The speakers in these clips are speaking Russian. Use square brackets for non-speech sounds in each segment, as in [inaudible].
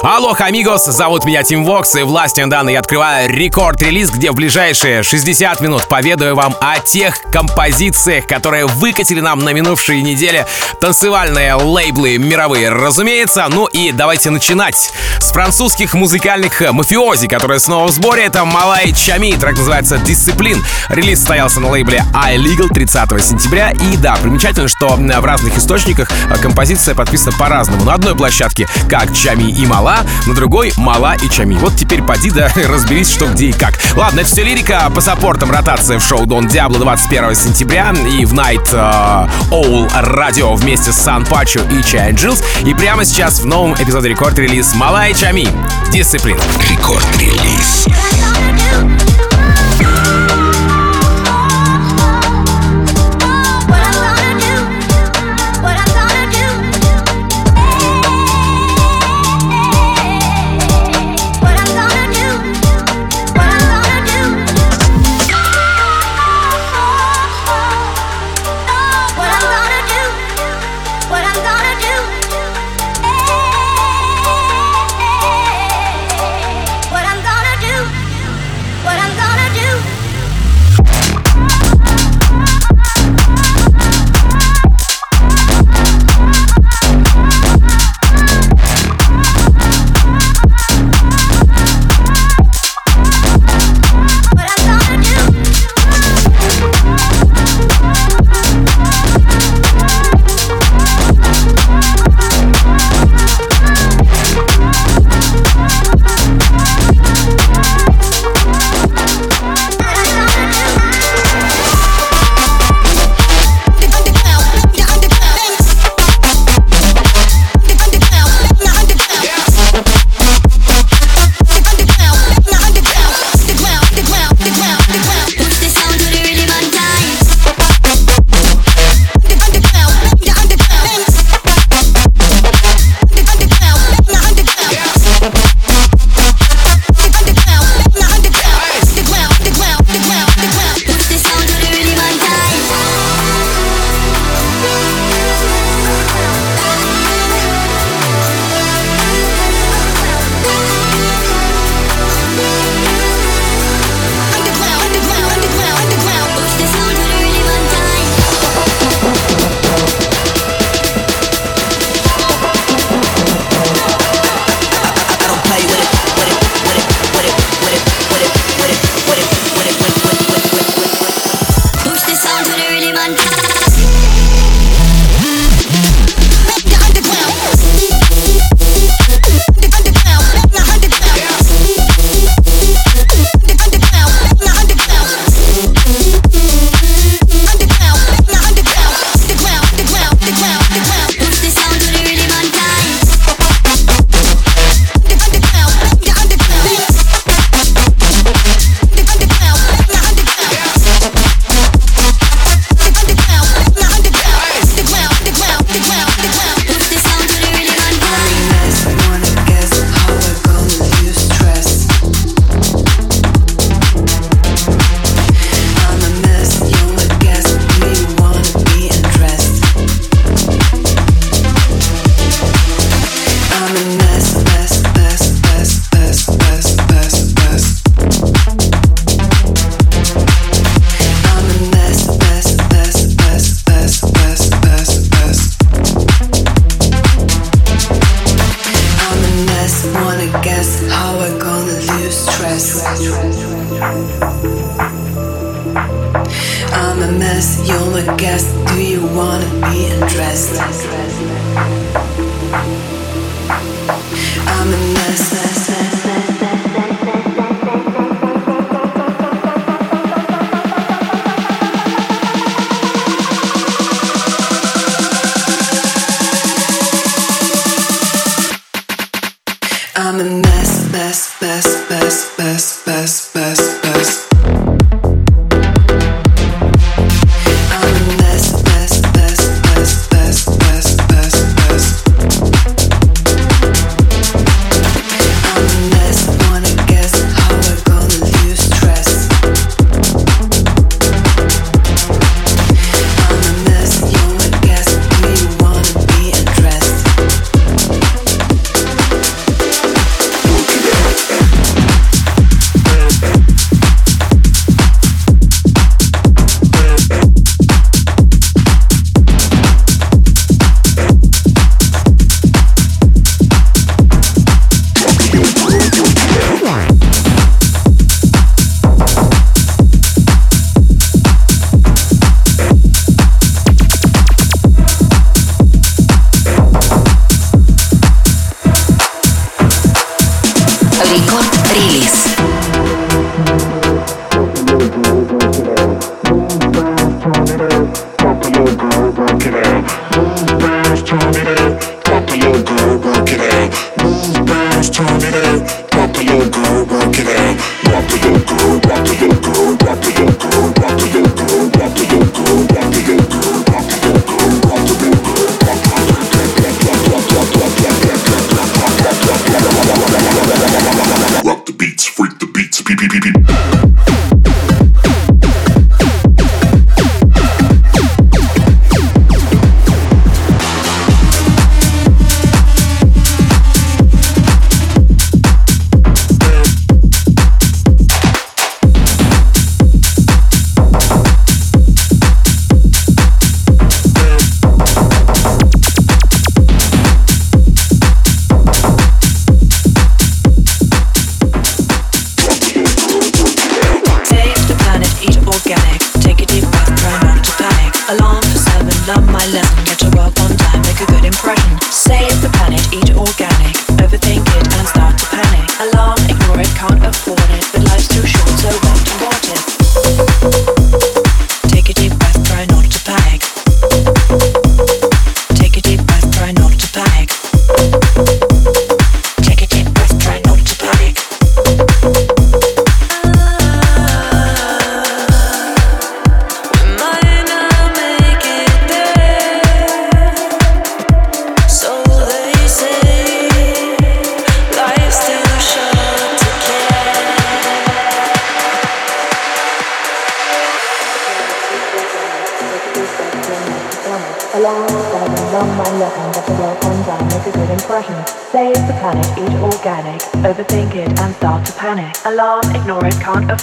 Алло, амигос, зовут меня Тим Вокс, и властью данный я открываю рекорд-релиз, где в ближайшие 60 минут поведаю вам о тех композициях, которые выкатили нам на минувшей неделе танцевальные лейблы мировые, разумеется. Ну и давайте начинать с французских музыкальных мафиози, которые снова в сборе. Это Малай Чами, трек называется «Дисциплин». Релиз состоялся на лейбле iLegal 30 сентября. И да, примечательно, что в разных источниках композиция подписана по-разному. На одной площадке как Чами и Малай, мала, на другой мала и чами. Вот теперь поди да [laughs] разберись, что где и как. Ладно, это все лирика. По саппортам ротация в шоу Дон Диабло 21 сентября и в Night uh, Owl Radio вместе с Сан Пачо и Чай Джилс. И прямо сейчас в новом эпизоде рекорд-релиз Мала и Чами. Дисциплина. Рекорд-релиз.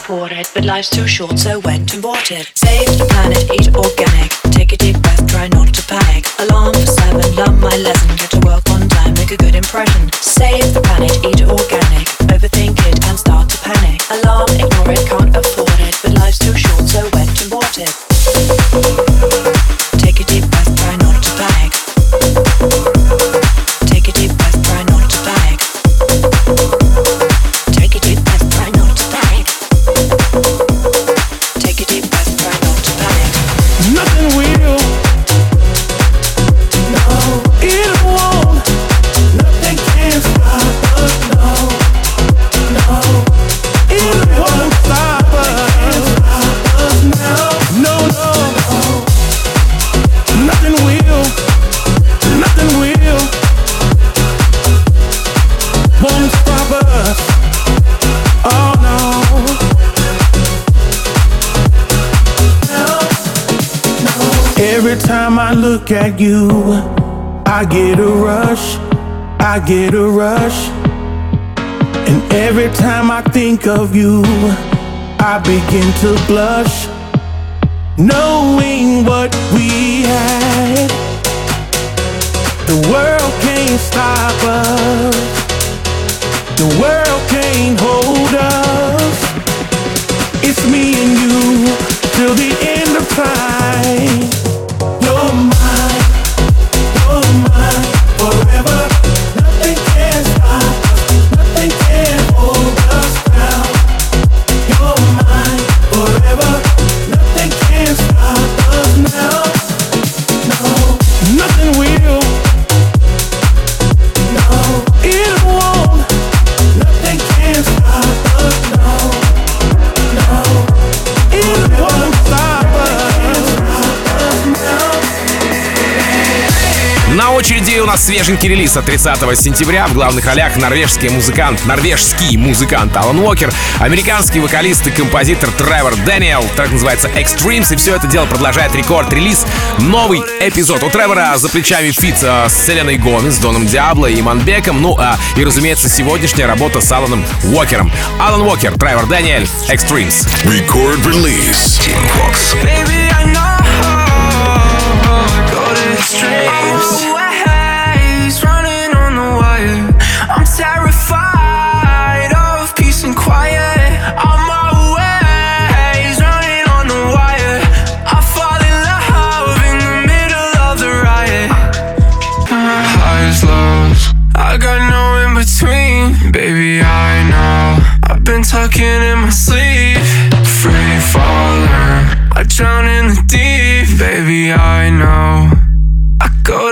Afford it, but life's too short, so went and bought it. Save the planet, eat organic. Take a deep breath, try not to panic. Alarm for seven, learn my lesson. Get to work on time, make a good impression. Save the planet, eat organic. Overthink it and start to panic. Alarm, ignore it, can't afford it, but life's too short, so went and bought it. Look at you, I get a rush, I get a rush. And every time I think of you, I begin to blush. Knowing what we had, the world can't stop us, the world can't hold us. It's me and you till the end of time. You're свеженький релиз от 30 сентября. В главных ролях норвежский музыкант, норвежский музыкант Алан Уокер, американский вокалист и композитор Тревор Дэниел. Трек называется Extremes, и все это дело продолжает Record Release. Новый эпизод. У Тревора за плечами feat э, с Селеной Гомес, Доном Диабло и Манбеком. Ну, а и, разумеется, сегодняшняя работа с Аланом Уокером. Алан Уокер, Тревор Дэниель, Extremes. Record release. Tim Vox. Baby, I know go to extremes. I've been talking in my sleep. Free falling. I drown in the deep. Baby, I know. I go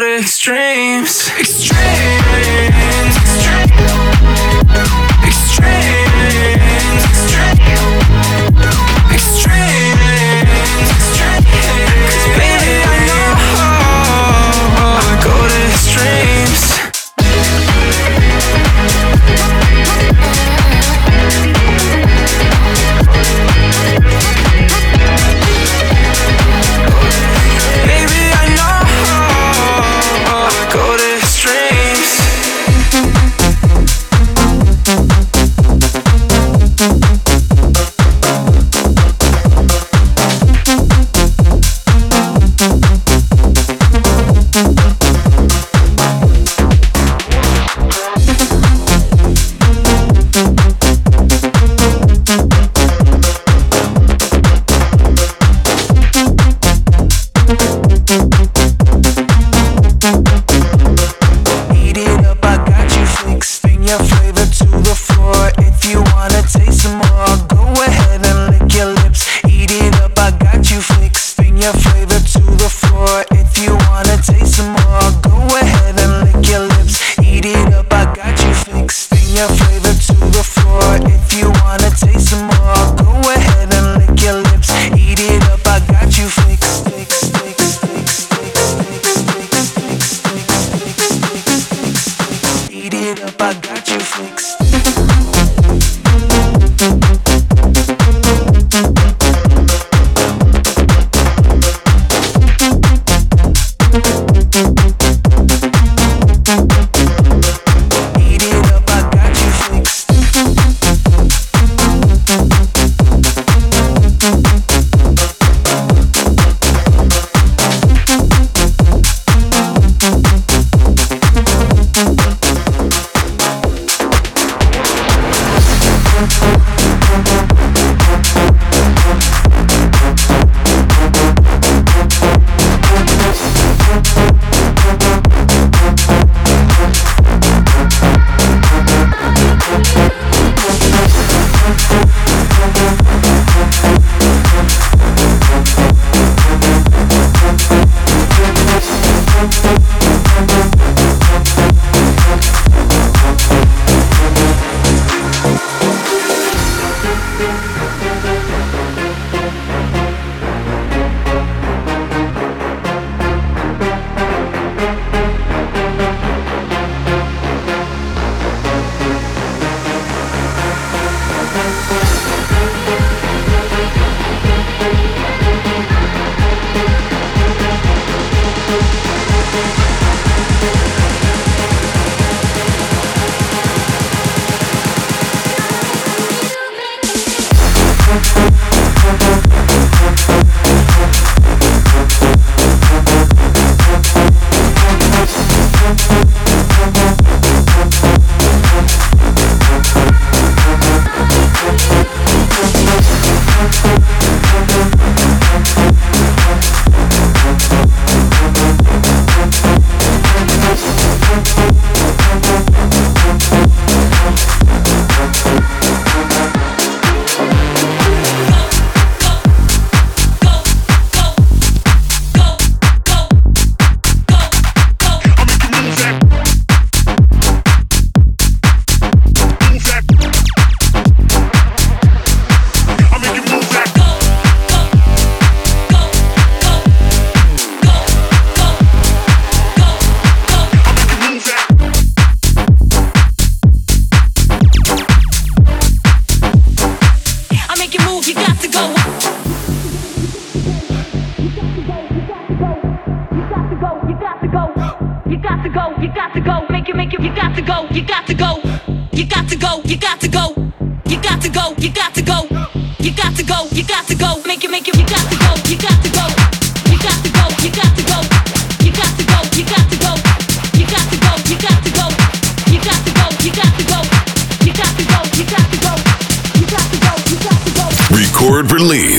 you got to go, you got to go, you got to go, you got to go, you got to go, you got to go, you got to go, you got to go, make it, make it, you got to go, you got to go, you got to go, you got to go, you got to go, you got to go, you got to go, you got to go, you got to go, you got to go, you got to go, you got to go, you got to go, you got to go. Record release.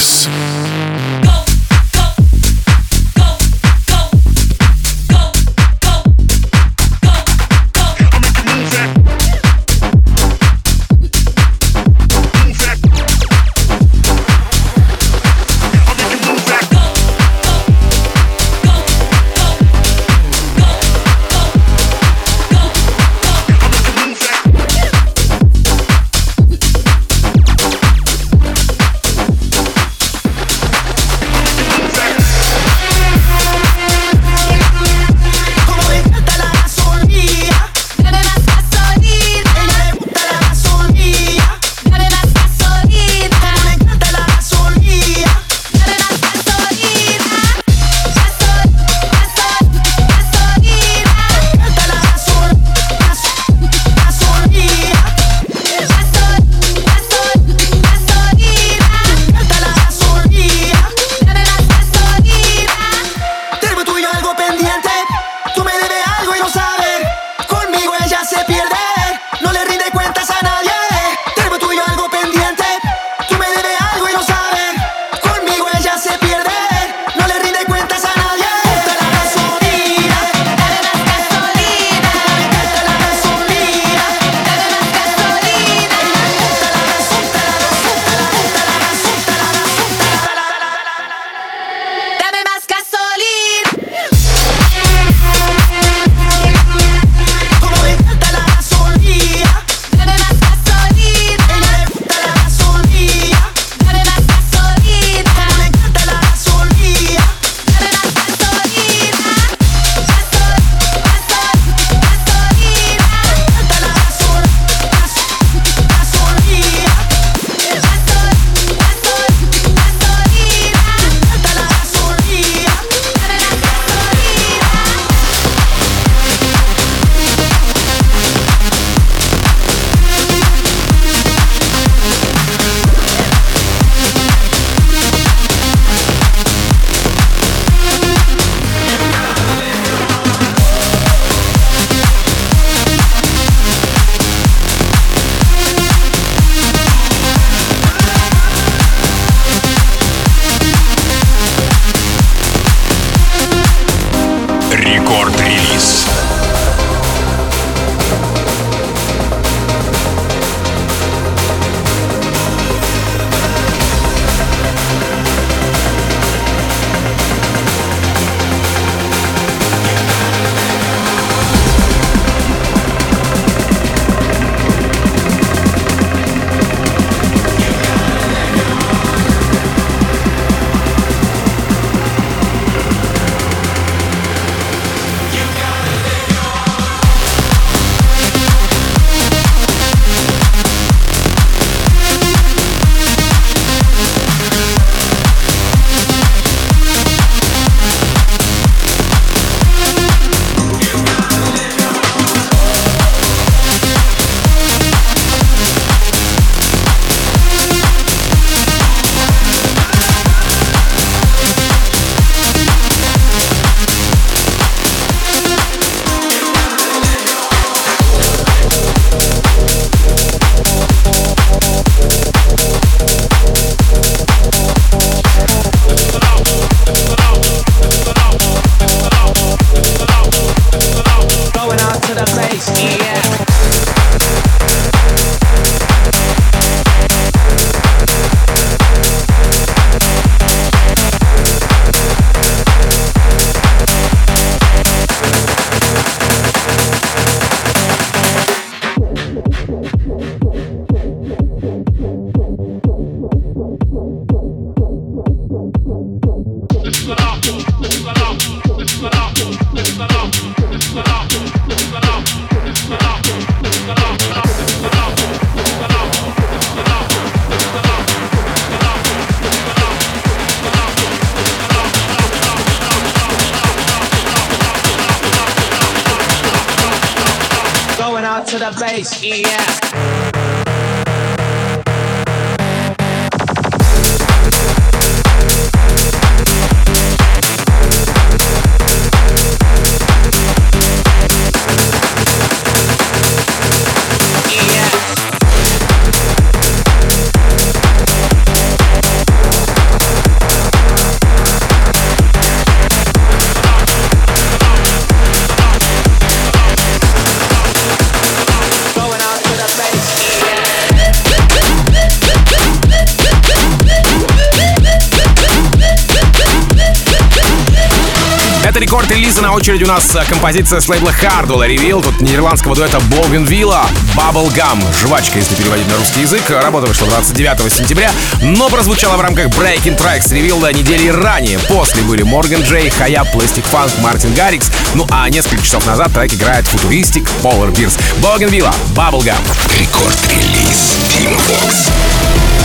Это рекорд релиза на очереди у нас э, композиция с лейбла Hardwell Reveal. Тут нидерландского дуэта Боугенвилла Bubblegum. Жвачка, если переводить на русский язык. Работа вышла 29 сентября, но прозвучала в рамках Breaking Tracks Reveal недели ранее. После были Морган Джей, Хаяб, Plastic Funk, Мартин Гаррикс. Ну а несколько часов назад трек играет футуристик Polar Bears. Боугенвилла Bubblegum. Рекорд-релиз Team Vox.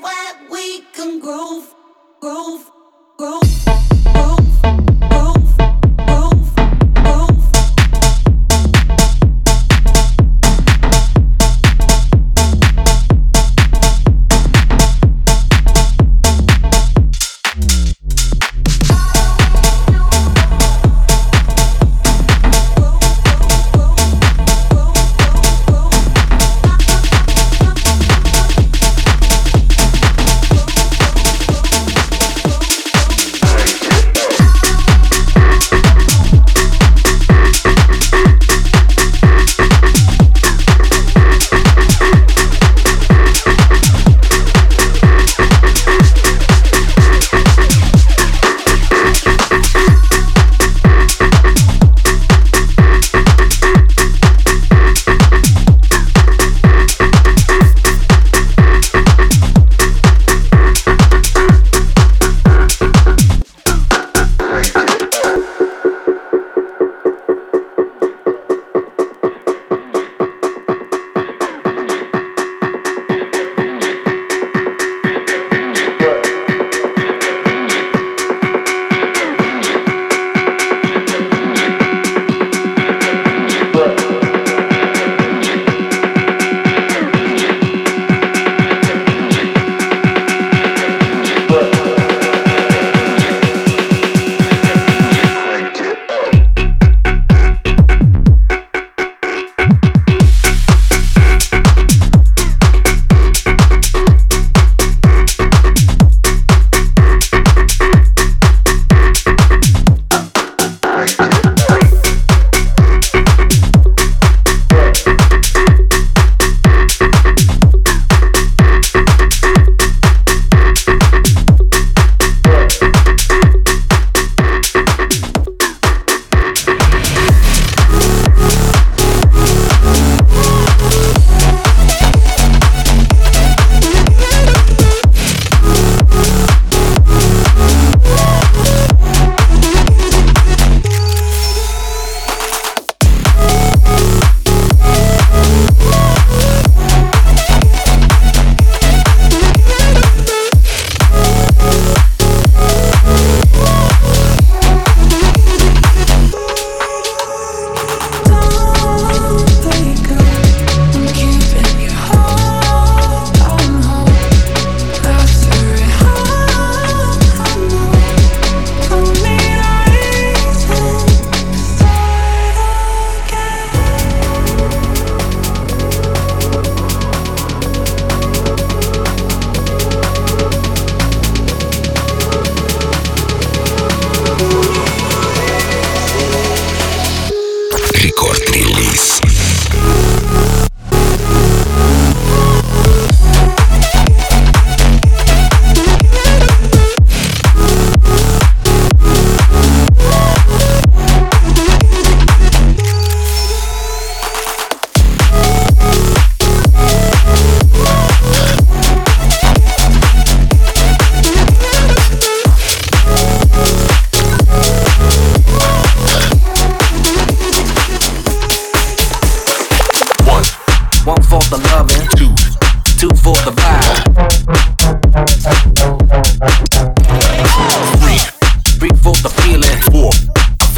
Where we can groove, groove.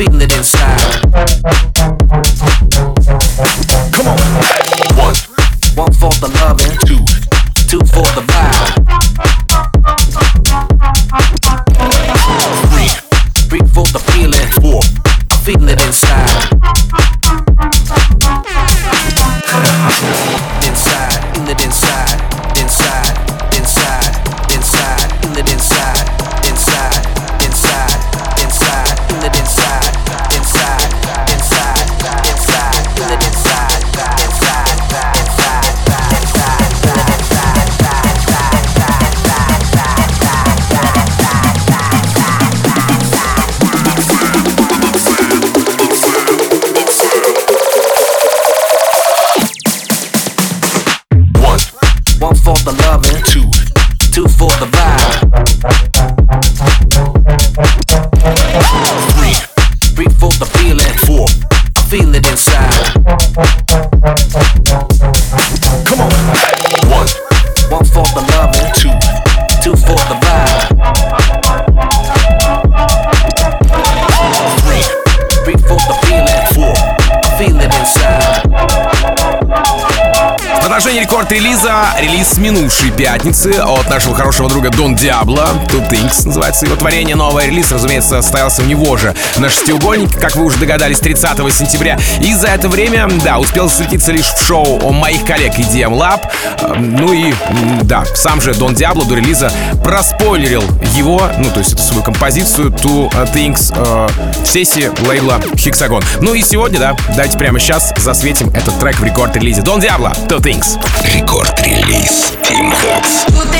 feeling it inside. Пятницы от нашего хорошего друга Дон Диабло. Two Things называется его творение. Новый релиз, разумеется, состоялся у него же на шестиугольнике, как вы уже догадались, 30 сентября. И за это время, да, успел засветиться лишь в шоу у моих коллег EDM Lab. Э, Ну и, да, сам же Дон Диабло до релиза проспойлерил его, ну, то есть эту свою композицию Two Things э, в сессии лейбла Hexagon. Ну и сегодня, да, давайте прямо сейчас засветим этот трек в рекорд-релизе. Дон Диабло, Two Things. Рекорд-релиз Team It's.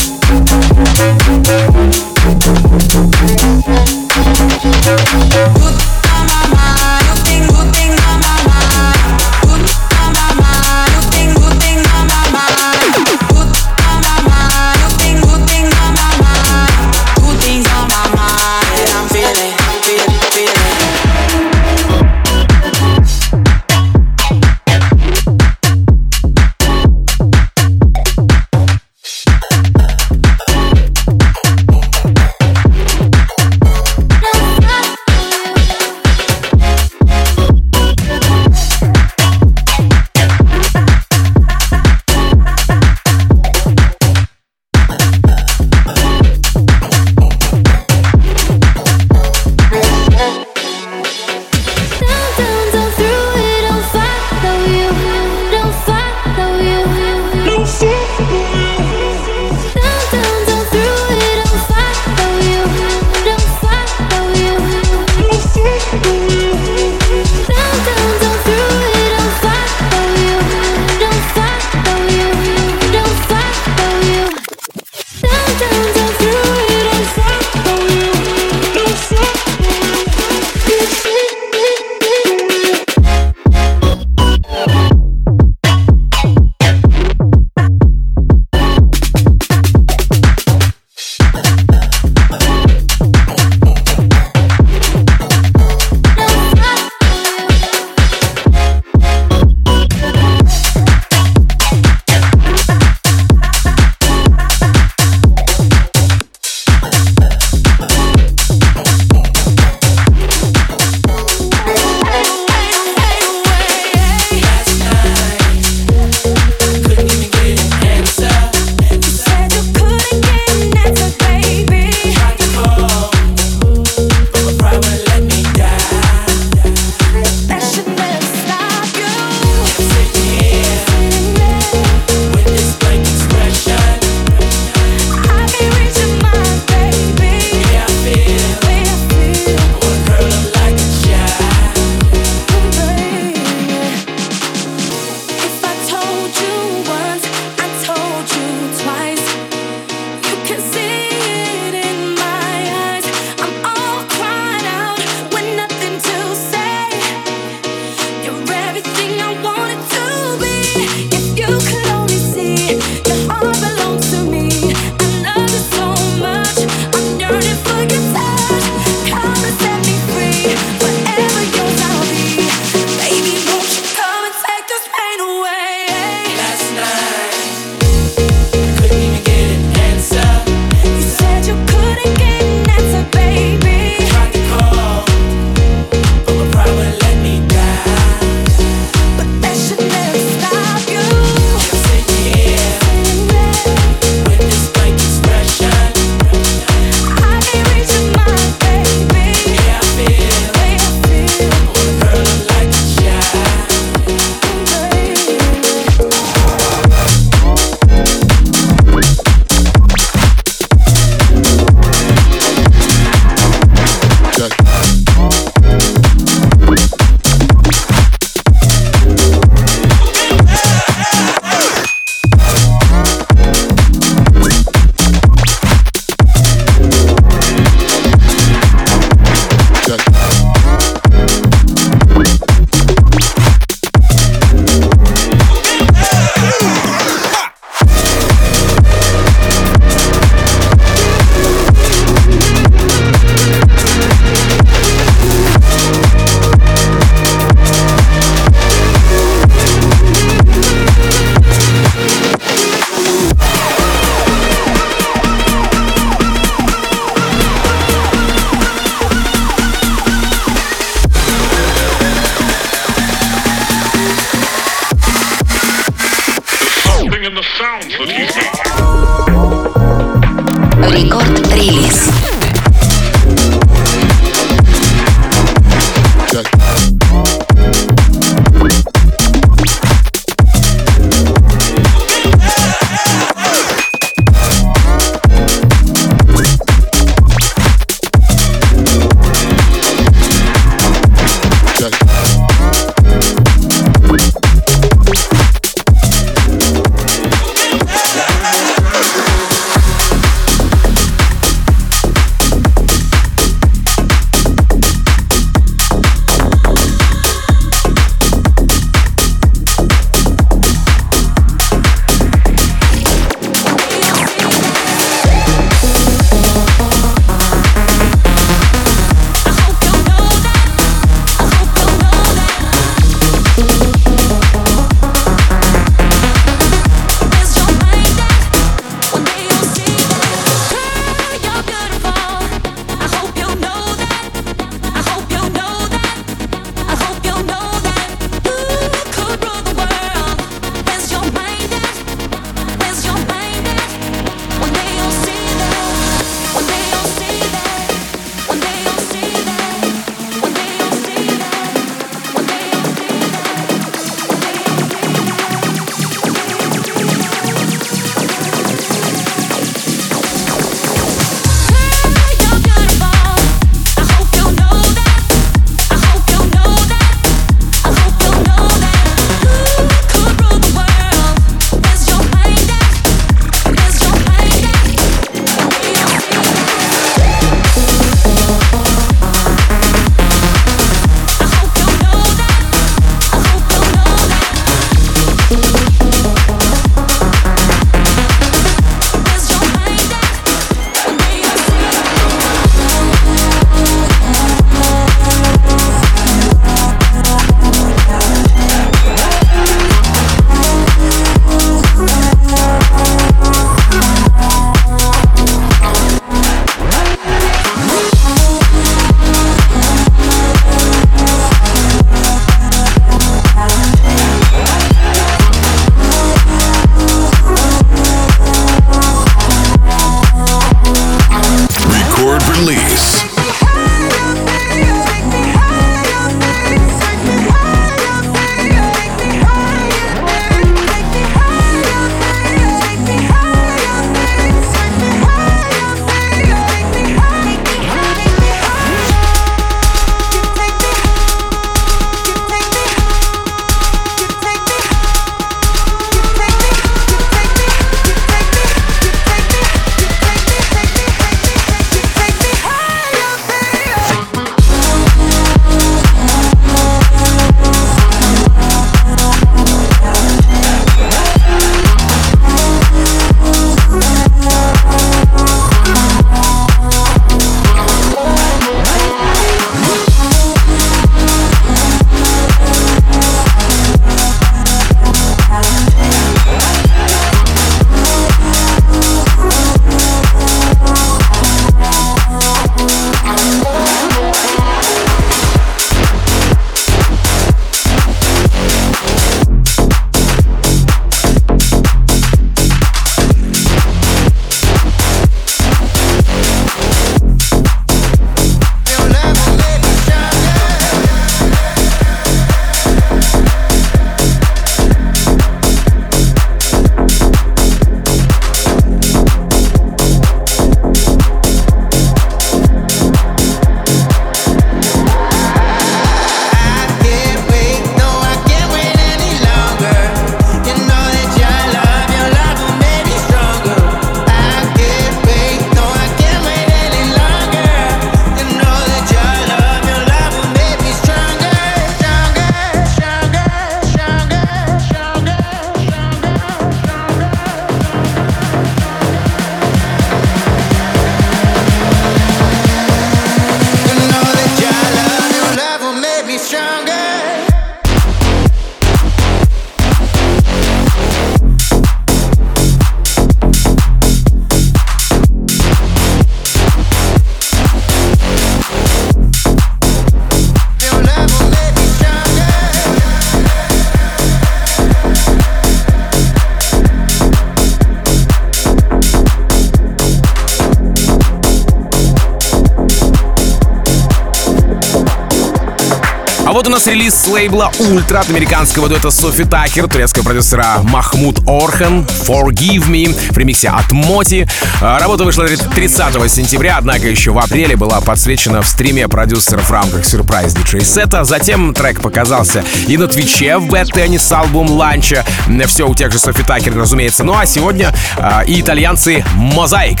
Лейбла Ультра от американского дуэта Софи Такер, турецкого продюсера Махмуд Орхан, Forgive Me в ремиксе от Моти. А, работа вышла 30 сентября, однако еще в апреле была подсвечена в стриме продюсеров в рамках сюрприз диджей сета. Затем трек показался и на Твиче в Wet Tennis album launch а. Все у тех же Софи Такер, разумеется. Ну а сегодня э, и итальянцы Мозаик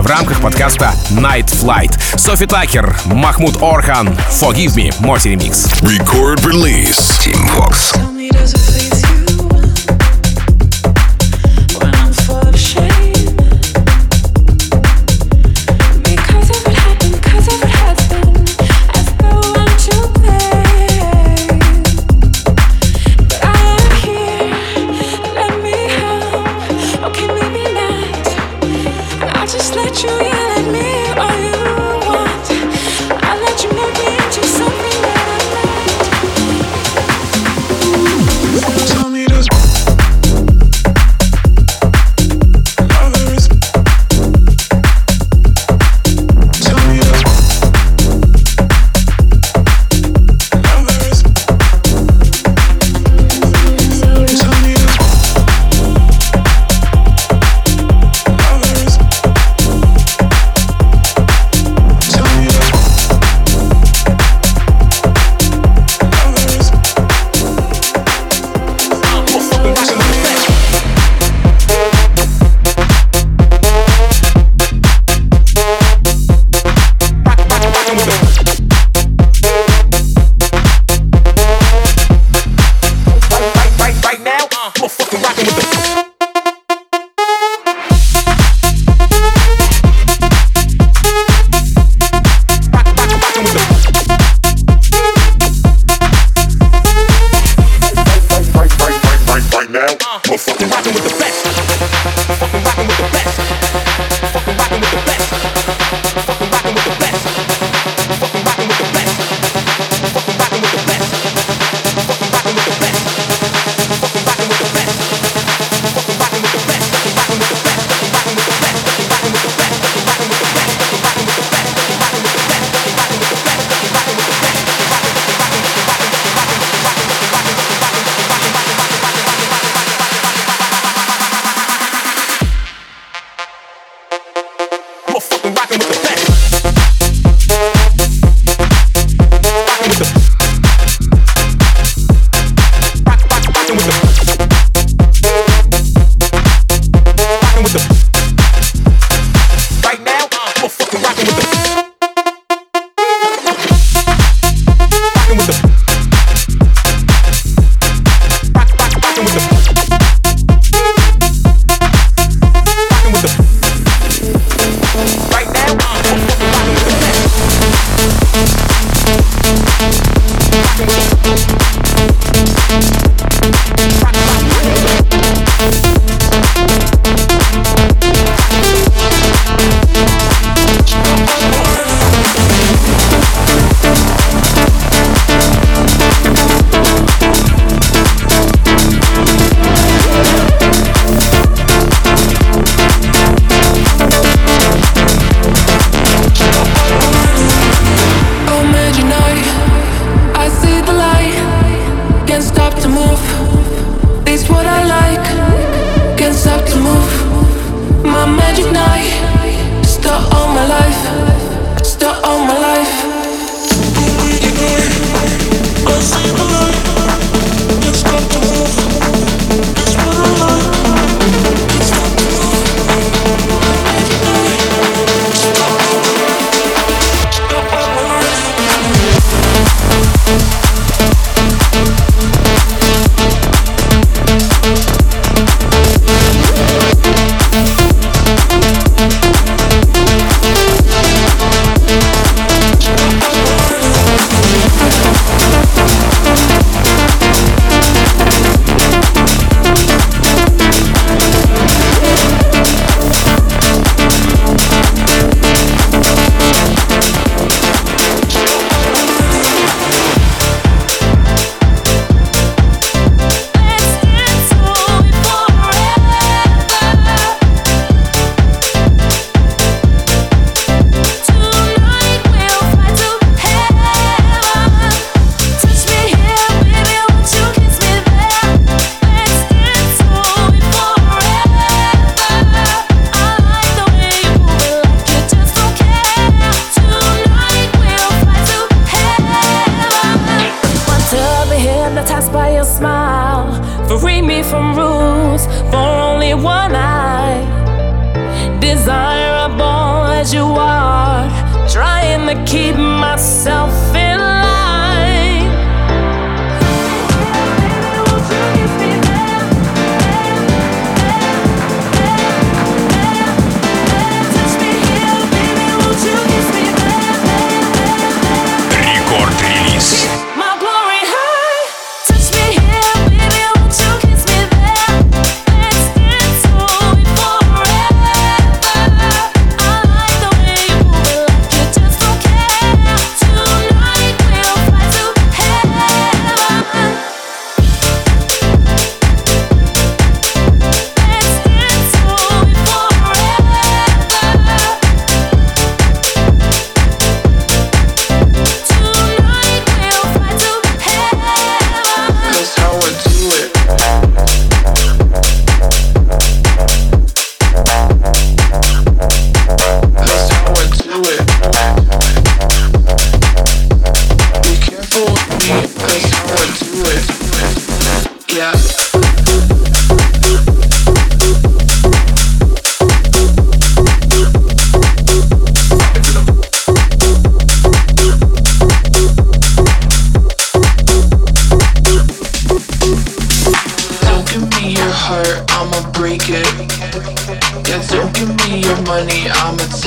в рамках подкаста Night Flight. Софи Такер, Махмуд Орхан, Forgive Me, Моти ремикс. Record release. Tim Vox.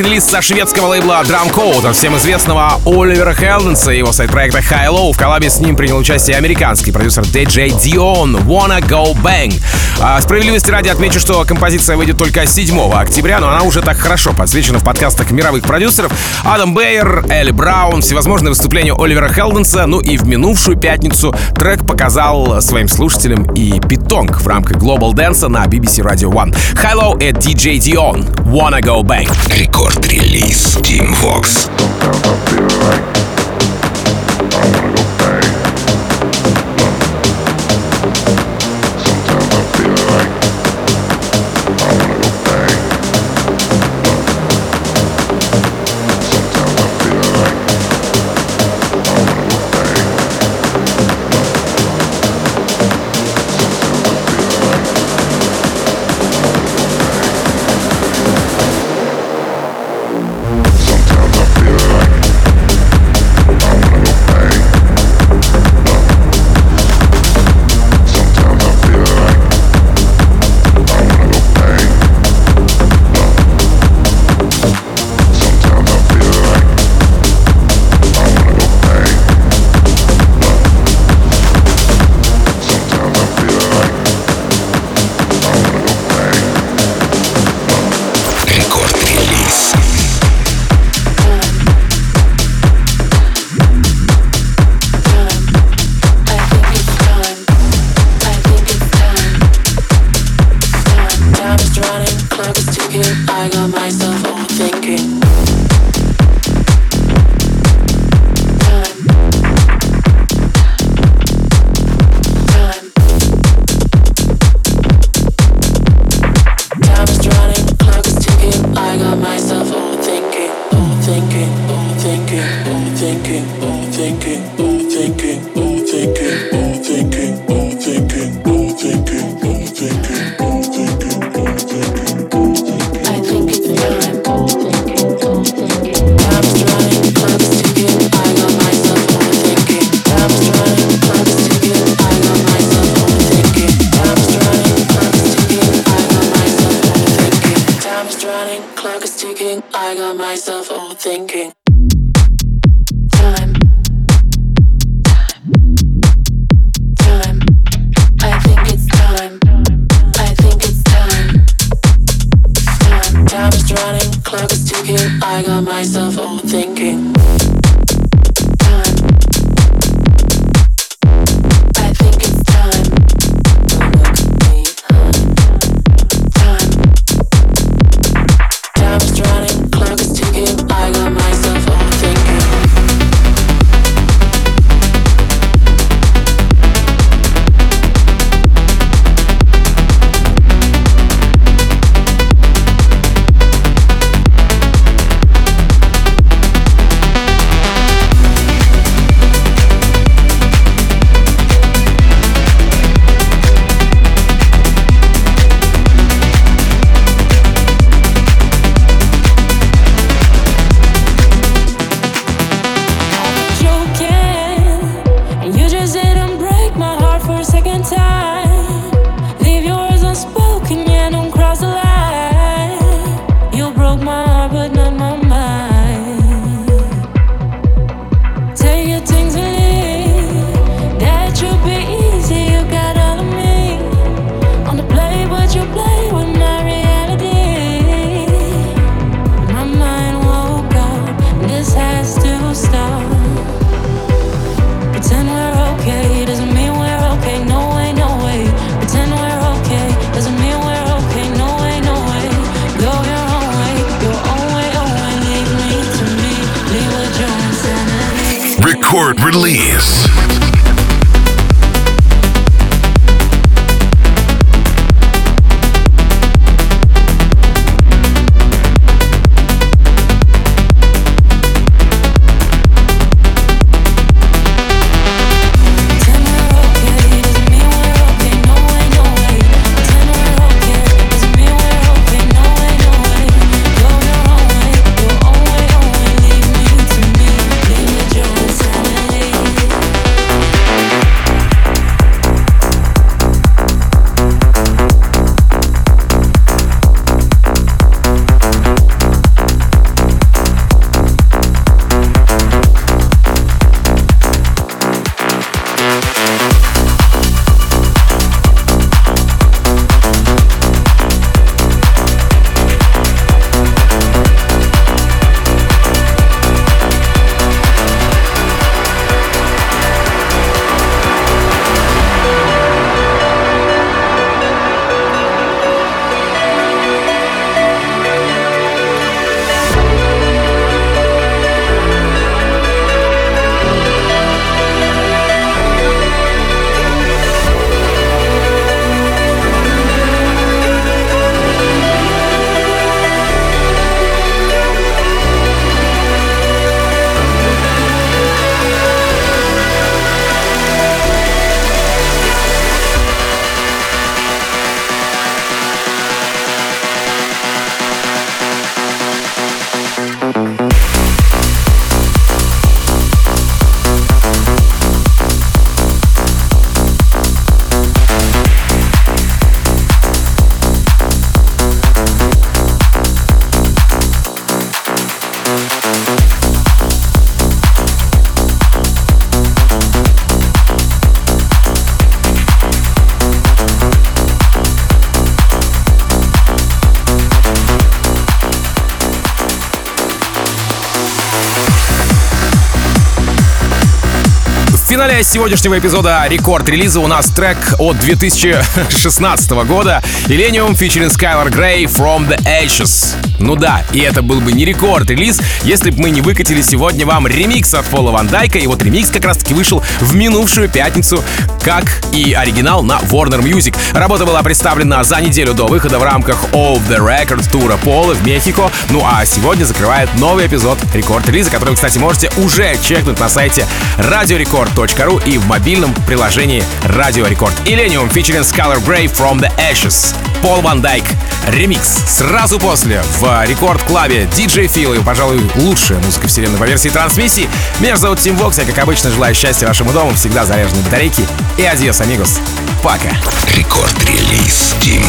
Нас релиз со шведского лейбла Drum Code, всем известного Оливера Хелденса и его сайт-проекта High Low. В коллабе с ним принял участие американский продюсер DJ Dion Wanna Go Bang. А, справедливости ради отмечу, что композиция выйдет только 7 октября, но она уже так хорошо подсвечена в подкастах мировых продюсеров. Адам Бейер, Элли Браун, всевозможные выступления Оливера Хелденса, ну и в минувшую пятницу трек показал своим слушателям и Питонг в рамках Global Dance на BBC Radio One. Low и DJ Dion Wanna Go Bang. Рекорд-релиз Team Vox. Финале сегодняшнего эпизода рекорд-релиза у нас трек от 2016 года Illenium featuring Skylar Grey From The Ashes. Ну да, и это был бы не рекорд-релиз, если бы мы не выкатили сегодня вам ремикс от Пола Ван Дайка. И вот ремикс как раз-таки вышел в минувшую пятницу, как и оригинал на Warner Music. Работа была представлена за неделю до выхода в рамках Off The Record тура Пола в Мехико. Ну а сегодня закрывает новый эпизод рекорд-релиза, который, кстати, можете уже чекнуть на сайте radiorecord.ru и в мобильном приложении Radio Record. Illenium featuring Skylar Grey From The Ashes. Пол Ван Дайк. Ремикс. Сразу после в Record Club е DJ Фил и, пожалуй, лучшая музыка вселенной по версии трансмиссии. Меня зовут Тим Вокс, я, как обычно, желаю счастья вашему дому, всегда заряженной батарейки. И adiós, amigos. Пока. Record Release Tim